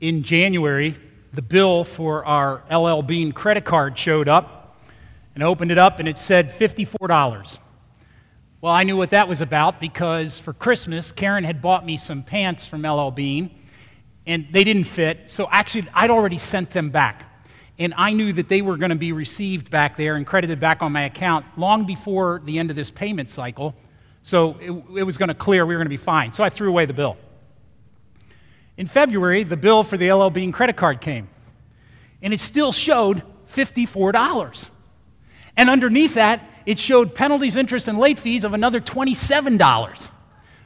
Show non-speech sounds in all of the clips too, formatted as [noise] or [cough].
in January, the bill for our LL Bean credit card showed up and I opened it up and it said $54. Well, I knew what that was about because for Christmas, Karen had bought me some pants from LL Bean and they didn't fit. So actually, I'd already sent them back. And I knew that they were going to be received back there and credited back on my account long before the end of this payment cycle. So it, it was going to clear, we were going to be fine. So I threw away the bill. In February, the bill for the LL Bean credit card came, and it still showed $54. And underneath that, it showed penalties, interest, and late fees of another $27.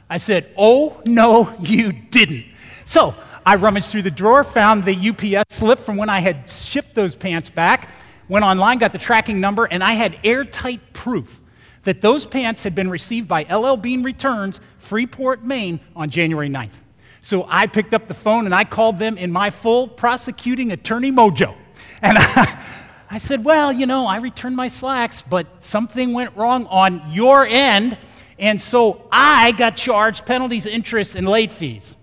I said, Oh, no, you didn't. So I rummaged through the drawer, found the UPS slip from when I had shipped those pants back, went online, got the tracking number, and I had airtight proof that those pants had been received by LL Bean Returns, Freeport, Maine, on January 9th. So I picked up the phone and I called them in my full prosecuting attorney mojo. And [laughs] I, I said, Well, you know, I returned my slacks, but something went wrong on your end. And so I got charged penalties, interest, and late fees.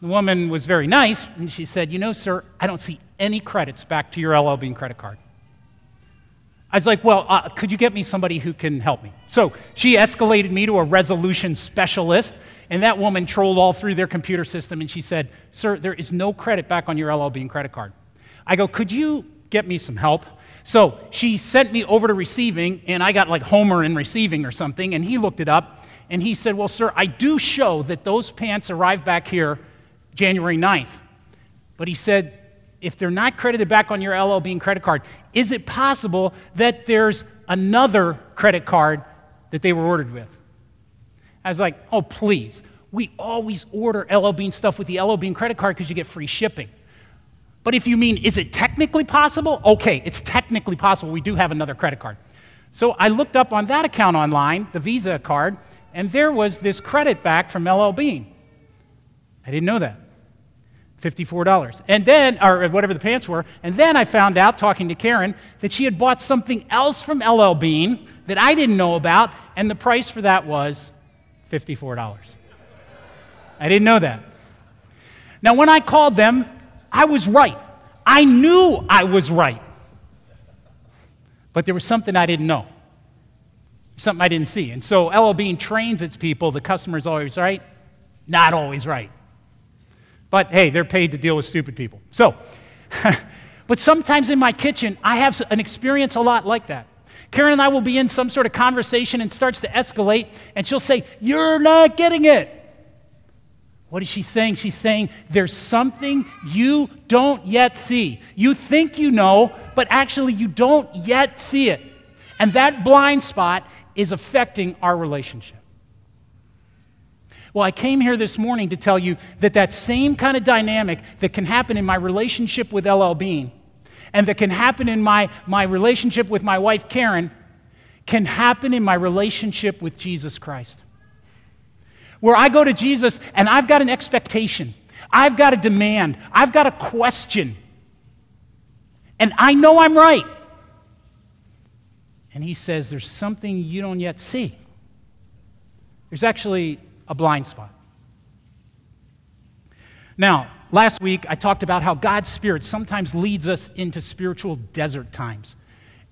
The woman was very nice, and she said, You know, sir, I don't see any credits back to your LL Bean credit card. I was like, Well, uh, could you get me somebody who can help me? So she escalated me to a resolution specialist, and that woman trolled all through their computer system, and she said, Sir, there is no credit back on your LL Bean credit card. I go, Could you get me some help? So she sent me over to receiving, and I got like Homer in receiving or something, and he looked it up, and he said, Well, sir, I do show that those pants arrived back here January 9th. But he said, if they're not credited back on your LL Bean credit card, is it possible that there's another credit card that they were ordered with? I was like, oh, please. We always order LL Bean stuff with the LL Bean credit card because you get free shipping. But if you mean, is it technically possible? Okay, it's technically possible. We do have another credit card. So I looked up on that account online, the Visa card, and there was this credit back from LL Bean. I didn't know that. $54. And then, or whatever the pants were. And then I found out, talking to Karen, that she had bought something else from LL Bean that I didn't know about, and the price for that was $54. I didn't know that. Now, when I called them, I was right. I knew I was right. But there was something I didn't know, something I didn't see. And so LL Bean trains its people the customer's always right, not always right. But hey, they're paid to deal with stupid people. So, [laughs] but sometimes in my kitchen, I have an experience a lot like that. Karen and I will be in some sort of conversation and starts to escalate, and she'll say, You're not getting it. What is she saying? She's saying, There's something you don't yet see. You think you know, but actually you don't yet see it. And that blind spot is affecting our relationship. Well, I came here this morning to tell you that that same kind of dynamic that can happen in my relationship with LL Bean and that can happen in my, my relationship with my wife Karen can happen in my relationship with Jesus Christ. Where I go to Jesus and I've got an expectation, I've got a demand, I've got a question, and I know I'm right. And he says, There's something you don't yet see. There's actually a blind spot. Now, last week I talked about how God's Spirit sometimes leads us into spiritual desert times.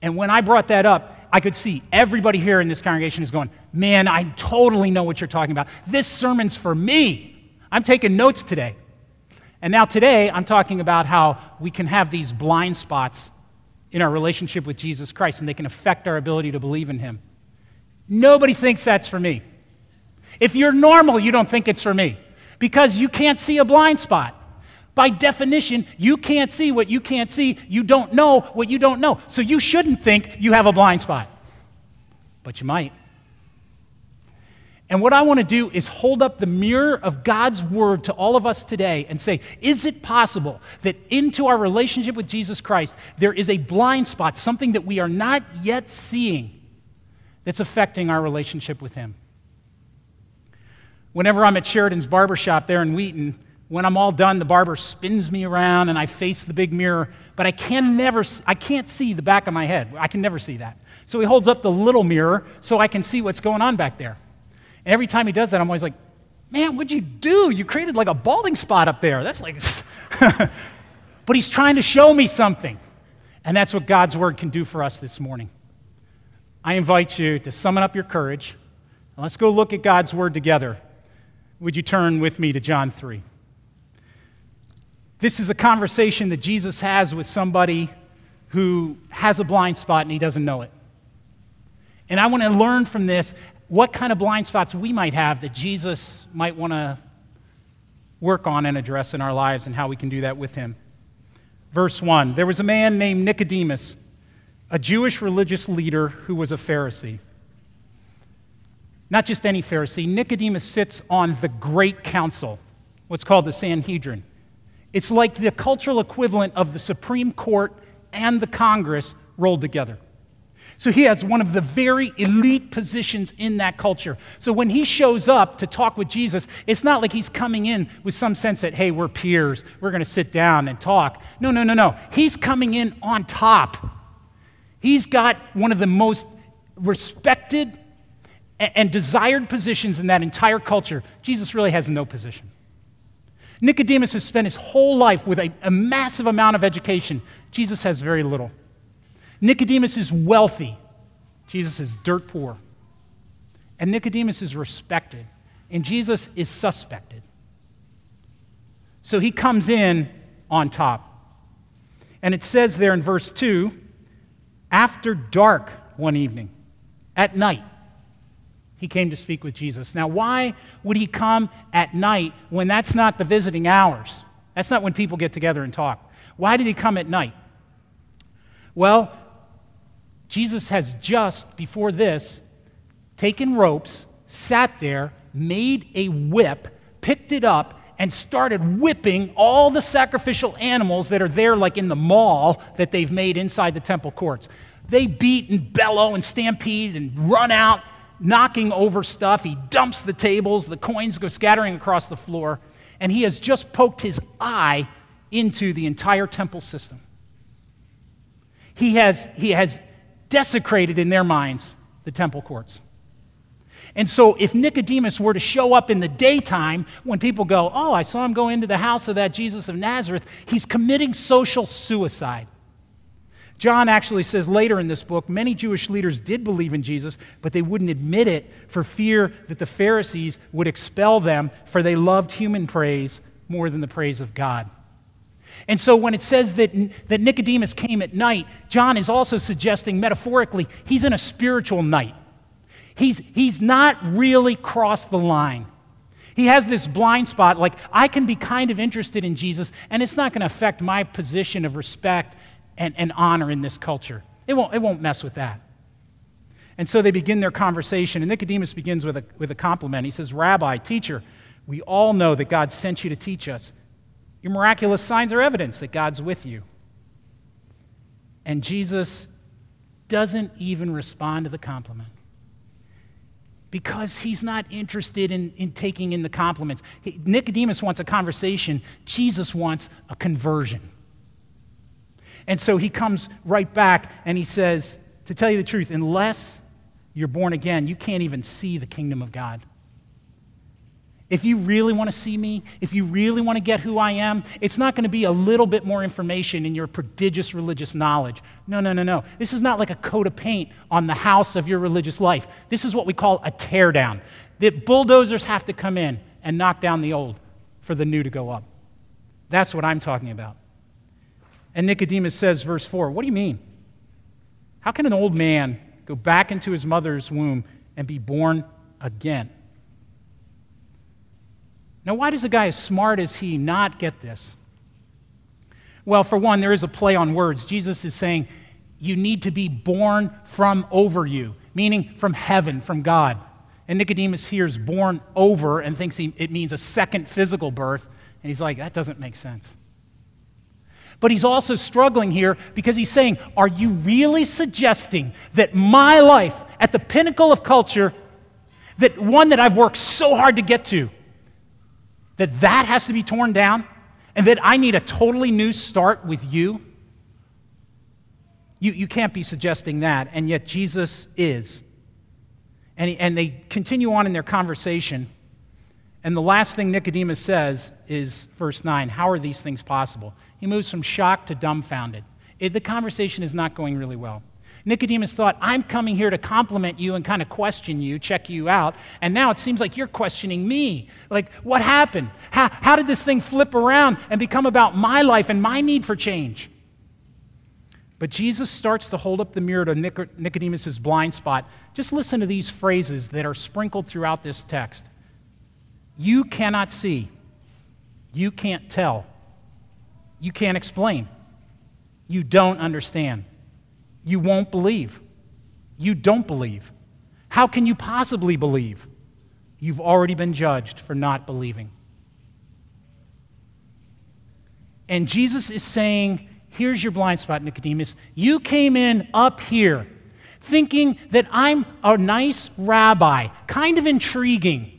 And when I brought that up, I could see everybody here in this congregation is going, Man, I totally know what you're talking about. This sermon's for me. I'm taking notes today. And now today, I'm talking about how we can have these blind spots in our relationship with Jesus Christ, and they can affect our ability to believe in Him. Nobody thinks that's for me. If you're normal, you don't think it's for me because you can't see a blind spot. By definition, you can't see what you can't see. You don't know what you don't know. So you shouldn't think you have a blind spot. But you might. And what I want to do is hold up the mirror of God's word to all of us today and say, is it possible that into our relationship with Jesus Christ, there is a blind spot, something that we are not yet seeing that's affecting our relationship with Him? Whenever I'm at Sheridan's barbershop there in Wheaton, when I'm all done, the barber spins me around and I face the big mirror, but I can never, I can't see the back of my head. I can never see that. So he holds up the little mirror so I can see what's going on back there. And every time he does that, I'm always like, Man, what'd you do? You created like a balding spot up there. That's like. [laughs] but he's trying to show me something. And that's what God's word can do for us this morning. I invite you to summon up your courage. And let's go look at God's word together. Would you turn with me to John 3? This is a conversation that Jesus has with somebody who has a blind spot and he doesn't know it. And I want to learn from this what kind of blind spots we might have that Jesus might want to work on and address in our lives and how we can do that with him. Verse 1 There was a man named Nicodemus, a Jewish religious leader who was a Pharisee. Not just any Pharisee, Nicodemus sits on the Great Council, what's called the Sanhedrin. It's like the cultural equivalent of the Supreme Court and the Congress rolled together. So he has one of the very elite positions in that culture. So when he shows up to talk with Jesus, it's not like he's coming in with some sense that, hey, we're peers, we're going to sit down and talk. No, no, no, no. He's coming in on top. He's got one of the most respected and desired positions in that entire culture. Jesus really has no position. Nicodemus has spent his whole life with a, a massive amount of education. Jesus has very little. Nicodemus is wealthy. Jesus is dirt poor. And Nicodemus is respected. And Jesus is suspected. So he comes in on top. And it says there in verse 2 after dark one evening, at night, he came to speak with Jesus. Now, why would he come at night when that's not the visiting hours? That's not when people get together and talk. Why did he come at night? Well, Jesus has just, before this, taken ropes, sat there, made a whip, picked it up, and started whipping all the sacrificial animals that are there, like in the mall that they've made inside the temple courts. They beat and bellow and stampede and run out, knocking over stuff. He dumps the tables, the coins go scattering across the floor, and he has just poked his eye into the entire temple system. He has, he has desecrated in their minds the temple courts. And so, if Nicodemus were to show up in the daytime when people go, Oh, I saw him go into the house of that Jesus of Nazareth, he's committing social suicide. John actually says later in this book many Jewish leaders did believe in Jesus, but they wouldn't admit it for fear that the Pharisees would expel them, for they loved human praise more than the praise of God. And so when it says that, that Nicodemus came at night, John is also suggesting metaphorically he's in a spiritual night. He's, he's not really crossed the line. He has this blind spot, like, I can be kind of interested in Jesus, and it's not going to affect my position of respect and, and honor in this culture. It won't, it won't mess with that. And so they begin their conversation, and Nicodemus begins with a, with a compliment. He says, Rabbi, teacher, we all know that God sent you to teach us. Your miraculous signs are evidence that God's with you. And Jesus doesn't even respond to the compliment because he's not interested in, in taking in the compliments. He, Nicodemus wants a conversation, Jesus wants a conversion. And so he comes right back and he says, To tell you the truth, unless you're born again, you can't even see the kingdom of God. If you really want to see me, if you really want to get who I am, it's not going to be a little bit more information in your prodigious religious knowledge. No, no, no, no. This is not like a coat of paint on the house of your religious life. This is what we call a teardown. That bulldozers have to come in and knock down the old for the new to go up. That's what I'm talking about. And Nicodemus says, verse 4, What do you mean? How can an old man go back into his mother's womb and be born again? Now, why does a guy as smart as he not get this? Well, for one, there is a play on words. Jesus is saying, You need to be born from over you, meaning from heaven, from God. And Nicodemus hears born over and thinks he, it means a second physical birth. And he's like, That doesn't make sense. But he's also struggling here because he's saying, Are you really suggesting that my life at the pinnacle of culture, that one that I've worked so hard to get to, that that has to be torn down and that I need a totally new start with you? You, you can't be suggesting that, and yet Jesus is. And, and they continue on in their conversation. And the last thing Nicodemus says is verse 9 How are these things possible? He moves from shocked to dumbfounded. It, the conversation is not going really well. Nicodemus thought, I'm coming here to compliment you and kind of question you, check you out. And now it seems like you're questioning me. Like, what happened? How, how did this thing flip around and become about my life and my need for change? But Jesus starts to hold up the mirror to Nicodemus' blind spot. Just listen to these phrases that are sprinkled throughout this text. You cannot see. You can't tell. You can't explain. You don't understand. You won't believe. You don't believe. How can you possibly believe? You've already been judged for not believing. And Jesus is saying, Here's your blind spot, Nicodemus. You came in up here thinking that I'm a nice rabbi, kind of intriguing.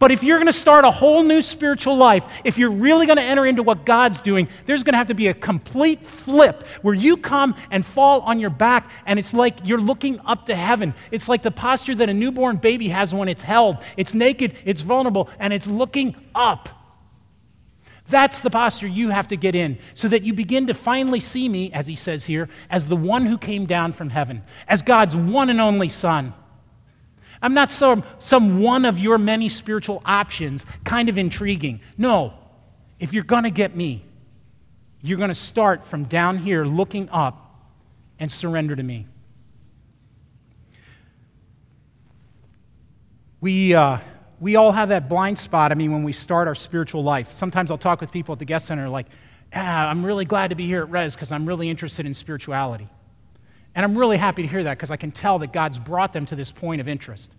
But if you're going to start a whole new spiritual life, if you're really going to enter into what God's doing, there's going to have to be a complete flip where you come and fall on your back, and it's like you're looking up to heaven. It's like the posture that a newborn baby has when it's held. It's naked, it's vulnerable, and it's looking up. That's the posture you have to get in so that you begin to finally see me, as he says here, as the one who came down from heaven, as God's one and only Son. I'm not some, some one of your many spiritual options, kind of intriguing. No, if you're going to get me, you're going to start from down here looking up and surrender to me. We, uh, we all have that blind spot, I mean, when we start our spiritual life. Sometimes I'll talk with people at the guest center like, ah, I'm really glad to be here at Res because I'm really interested in spirituality. And I'm really happy to hear that because I can tell that God's brought them to this point of interest.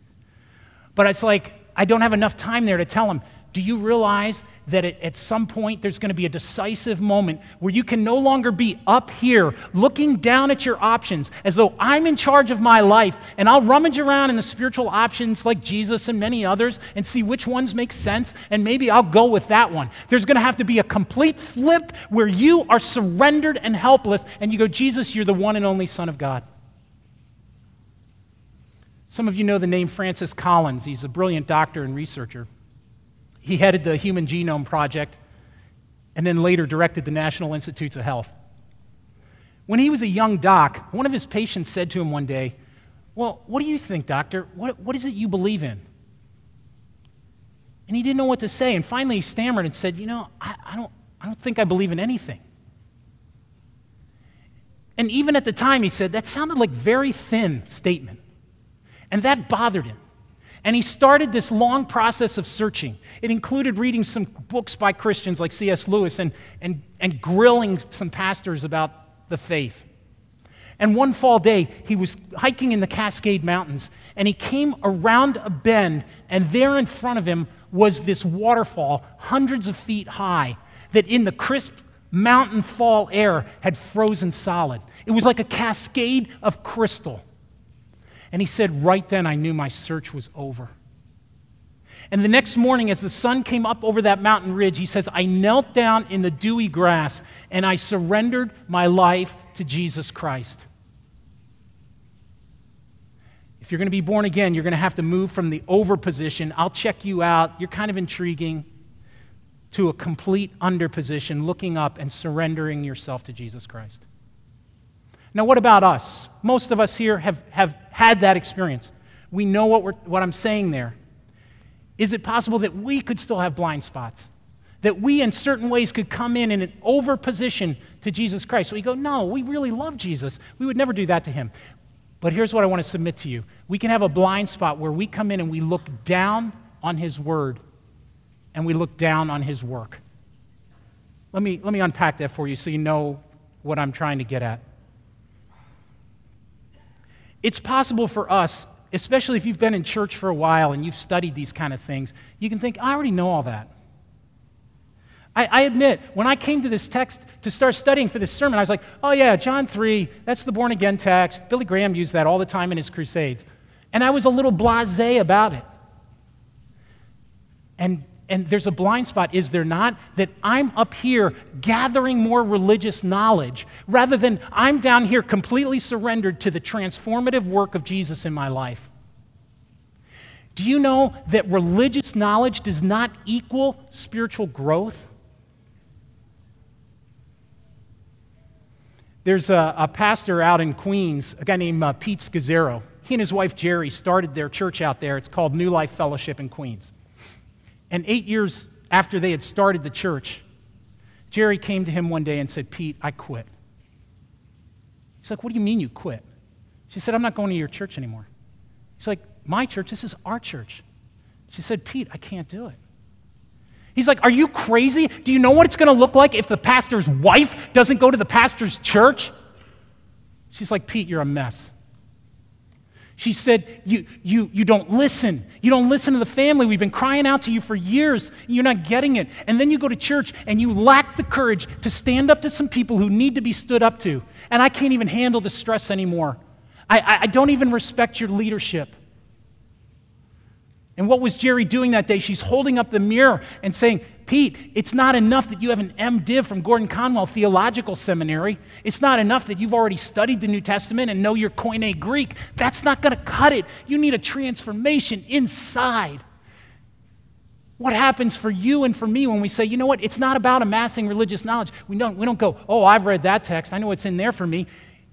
But it's like, I don't have enough time there to tell them, do you realize that at some point there's going to be a decisive moment where you can no longer be up here looking down at your options as though I'm in charge of my life and I'll rummage around in the spiritual options like Jesus and many others and see which ones make sense and maybe I'll go with that one. There's going to have to be a complete flip where you are surrendered and helpless and you go, Jesus, you're the one and only Son of God. Some of you know the name Francis Collins. He's a brilliant doctor and researcher. He headed the Human Genome Project and then later directed the National Institutes of Health. When he was a young doc, one of his patients said to him one day, Well, what do you think, doctor? What, what is it you believe in? And he didn't know what to say. And finally, he stammered and said, You know, I, I don't, I don't think I believe in anything. And even at the time, he said, That sounded like very thin statement. And that bothered him. And he started this long process of searching. It included reading some books by Christians like C.S. Lewis and, and, and grilling some pastors about the faith. And one fall day, he was hiking in the Cascade Mountains, and he came around a bend, and there in front of him was this waterfall, hundreds of feet high, that in the crisp mountain fall air had frozen solid. It was like a cascade of crystal. And he said, Right then, I knew my search was over. And the next morning, as the sun came up over that mountain ridge, he says, I knelt down in the dewy grass and I surrendered my life to Jesus Christ. If you're going to be born again, you're going to have to move from the over position, I'll check you out, you're kind of intriguing, to a complete under position, looking up and surrendering yourself to Jesus Christ. Now, what about us? Most of us here have, have had that experience. We know what, we're, what I'm saying there. Is it possible that we could still have blind spots? That we, in certain ways, could come in in an over position to Jesus Christ? We go, no, we really love Jesus. We would never do that to him. But here's what I want to submit to you we can have a blind spot where we come in and we look down on his word and we look down on his work. Let me, let me unpack that for you so you know what I'm trying to get at. It's possible for us, especially if you've been in church for a while and you've studied these kind of things, you can think, I already know all that. I, I, admit, when I came to this text to start studying for this sermon, I was like, oh, yeah, John 3, that's the born again text. Billy Graham used that all the time in his crusades. And I was a little blase about it. And and there's a blind spot, is there not? That I'm up here gathering more religious knowledge rather than I'm down here completely surrendered to the transformative work of Jesus in my life. Do you know that religious knowledge does not equal spiritual growth? There's a, a pastor out in Queens, a guy named uh, Pete Scazzero. He and his wife Geri started their church out there. It's called New Life Fellowship in Queens. And eight years after they had started the church, Geri came to him one day and said, Pete, I quit. He's like, What do you mean you quit? She said, I'm not going to your church anymore. He's like, My church? This is our church. She said, Pete, I can't do it. He's like, Are you crazy? Do you know what it's going to look like if the pastor's wife doesn't go to the pastor's church? She's like, Pete, you're a mess. She said, you, you, you don't listen. You don't listen to the family. We've been crying out to you for years. You're not getting it. And then you go to church and you lack the courage to stand up to some people who need to be stood up to. And I can't even handle the stress anymore. I, I, I don't even respect your leadership. And what was Geri doing that day? She's holding up the mirror and saying, Pete, it's not enough that you have an MDiv from Gordon Conwell Theological Seminary. It's not enough that you've already studied the New Testament and know your Koine Greek. That's not going to cut it. You need a transformation inside. What happens for you and for me when we say, you know what, it's not about amassing religious knowledge. We don't, we don't go, oh, I've read that text. I know what's in there for me.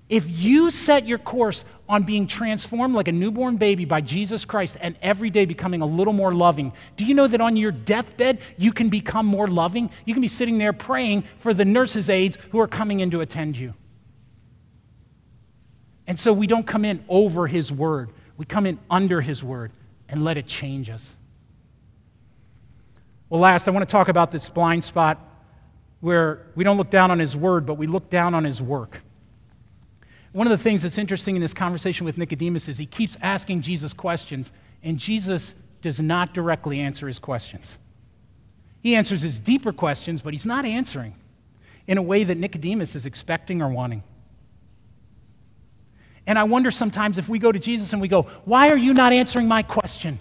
If you set your course on being transformed like a newborn baby by Jesus Christ and every day becoming a little more loving, do you know that on your deathbed you can become more loving? You can be sitting there praying for the nurses' aides who are coming in to attend you. And so we don't come in over His word, we come in under His word and let it change us. Well, last, I want to talk about this blind spot where we don't look down on His word, but we look down on His work. One of the things that's interesting in this conversation with Nicodemus is he keeps asking Jesus questions, and Jesus does not directly answer his questions. He answers his deeper questions, but he's not answering in a way that Nicodemus is expecting or wanting. And I wonder sometimes if we go to Jesus and we go, Why are you not answering my question?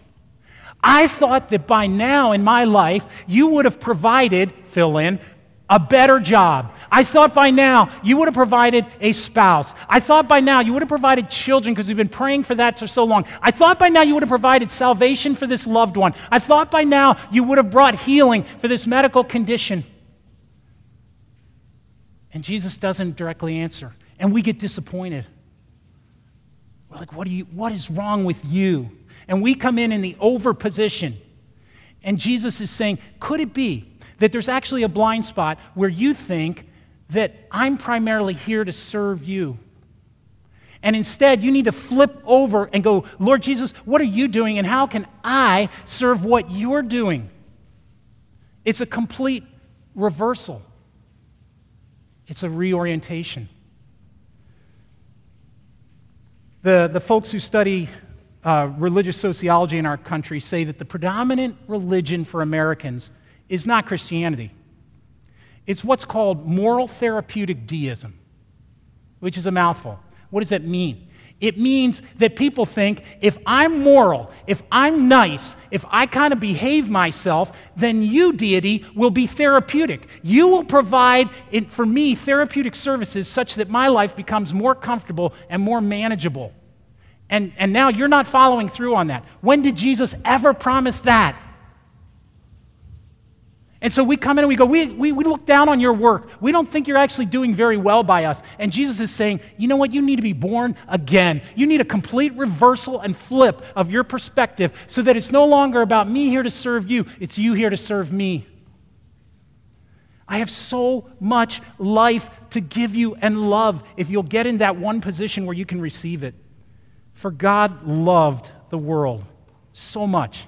I thought that by now in my life you would have provided, fill in, a better job. I thought by now you would have provided a spouse. I thought by now you would have provided children because we've been praying for that for so long. I thought by now you would have provided salvation for this loved one. I thought by now you would have brought healing for this medical condition. And Jesus doesn't directly answer. And we get disappointed. We're like, what, you, what is wrong with you? And we come in in the over position. And Jesus is saying, could it be that there's actually a blind spot where you think that I'm primarily here to serve you. And instead, you need to flip over and go, Lord Jesus, what are you doing, and how can I serve what you're doing? It's a complete reversal, it's a reorientation. The, the folks who study uh, religious sociology in our country say that the predominant religion for Americans is not Christianity. It's what's called moral therapeutic deism, which is a mouthful. What does that mean? It means that people think if I'm moral, if I'm nice, if I kind of behave myself, then you, deity, will be therapeutic. You will provide for me therapeutic services such that my life becomes more comfortable and more manageable. And, and now you're not following through on that. When did Jesus ever promise that? And so we come in and we go, we, we, we look down on your work. We don't think you're actually doing very well by us. And Jesus is saying, you know what? You need to be born again. You need a complete reversal and flip of your perspective so that it's no longer about me here to serve you, it's you here to serve me. I have so much life to give you and love if you'll get in that one position where you can receive it. For God loved the world so much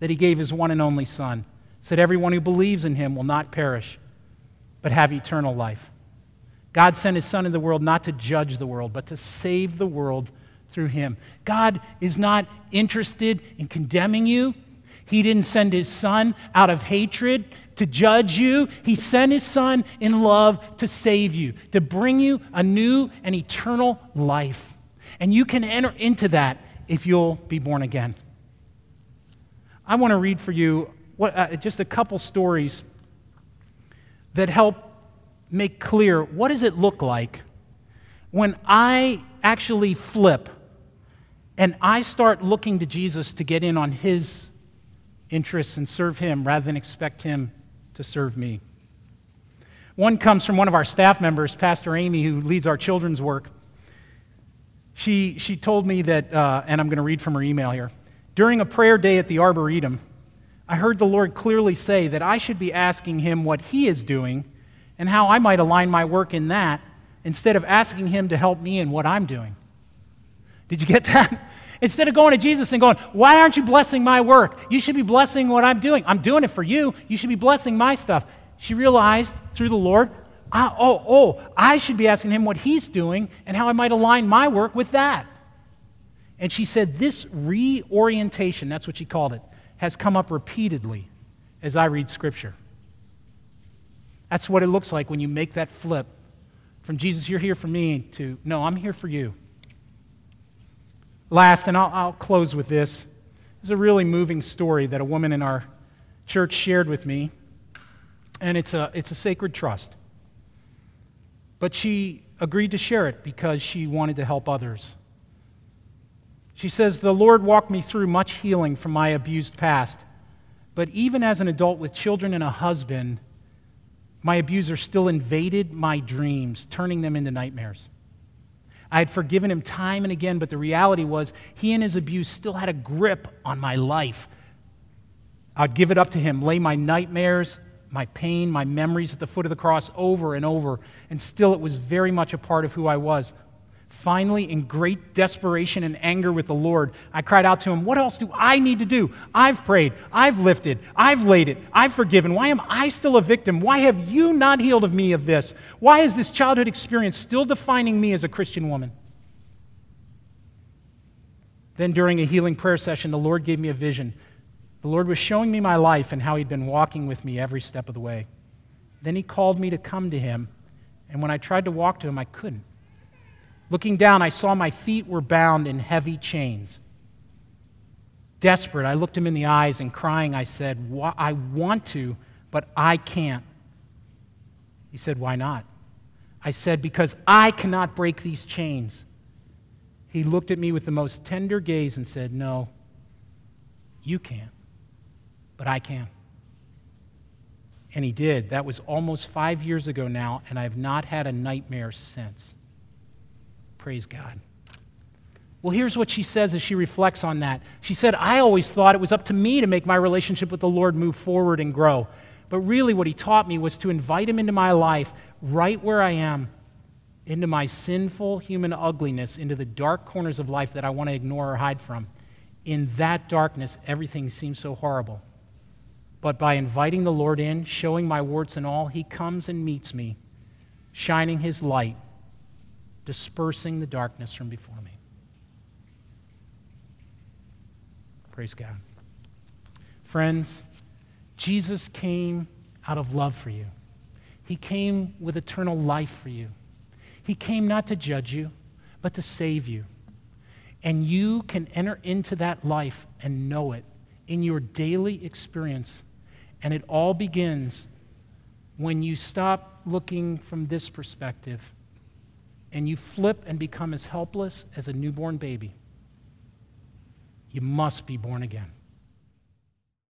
that he gave his one and only Son said, Everyone who believes in him will not perish, but have eternal life. God sent his Son in the world not to judge the world, but to save the world through him. God is not interested in condemning you. He didn't send his Son out of hatred to judge you. He sent his Son in love to save you, to bring you a new and eternal life. And you can enter into that if you'll be born again. I want to read for you what, uh, just a couple stories that help make clear what does it look like when I actually flip And I start looking to Jesus to get in on his interests and serve him rather than expect him to serve me. One comes from one of our staff members, Pastor Amy, who leads our children's work. She, she told me that, uh, and I'm going to read from her email here. During a prayer day at the Arboretum, I heard the Lord clearly say that I should be asking Him what He is doing and how I might align my work in that instead of asking Him to help me in what I'm doing. Did you get [laughs] that? Instead of going to Jesus and going, Why aren't you blessing my work? You should be blessing what I'm doing. I'm doing it for you. You should be blessing my stuff. She realized through the Lord, ah, oh, oh, I should be asking him what he's doing and how I might align my work with that. And she said, This reorientation, that's what she called it, has come up repeatedly as I read Scripture. That's what it looks like when you make that flip from Jesus, you're here for me, to no, I'm here for you. Last, and I'll, I'll close with this. This is a really moving story that a woman in our church shared with me and it's a, it's a sacred trust. But she agreed to share it because she wanted to help others. She says, The Lord walked me through much healing from my abused past. But even as an adult with children and a husband, my abuser still invaded my dreams, turning them into nightmares. I had forgiven him time and again, but the reality was he and his abuse still had a grip on my life. I'd give it up to him, lay my nightmares my pain, my memories at the foot of the cross over and over, and still it was very much a part of who I was. Finally, in great desperation and anger with the Lord, I cried out to him, What else do I need to do? I've prayed, I've lifted, I've laid it, I've forgiven. Why am I still a victim? Why have you not healed of me of this? Why is this childhood experience still defining me as a Christian woman? Then, during a healing prayer session, the Lord gave me a vision the Lord was showing me my life and how He'd been walking with me every step of the way. Then He called me to come to Him, and when I tried to walk to Him, I couldn't. Looking down, I saw my feet were bound in heavy chains. Desperate, I looked Him in the eyes and crying, I said, I want to, but I can't. He said, Why not? I said, Because I cannot break these chains. He looked at me with the most tender gaze and said, No, you can't but I can. And he did. That was almost five years ago now, and I've not had a nightmare since. Praise God. Well, here's what she says as she reflects on that. She said, I always thought it was up to me to make my relationship with the Lord move forward and grow. But really, what he taught me was to invite him into my life right where I am, into my sinful human ugliness, into the dark corners of life that I want to ignore or hide from. In that darkness, everything seems so horrible. But by inviting the Lord in, showing my warts and all, He comes and meets me, shining His light, dispersing the darkness from before me. Praise God. Friends, Jesus came out of love for you. He came with eternal life for you. He came not to judge you, but to save you. And you can enter into that life and know it in your daily experience and it all begins when you stop looking from this perspective and you flip and become as helpless as a newborn baby. You must be born again.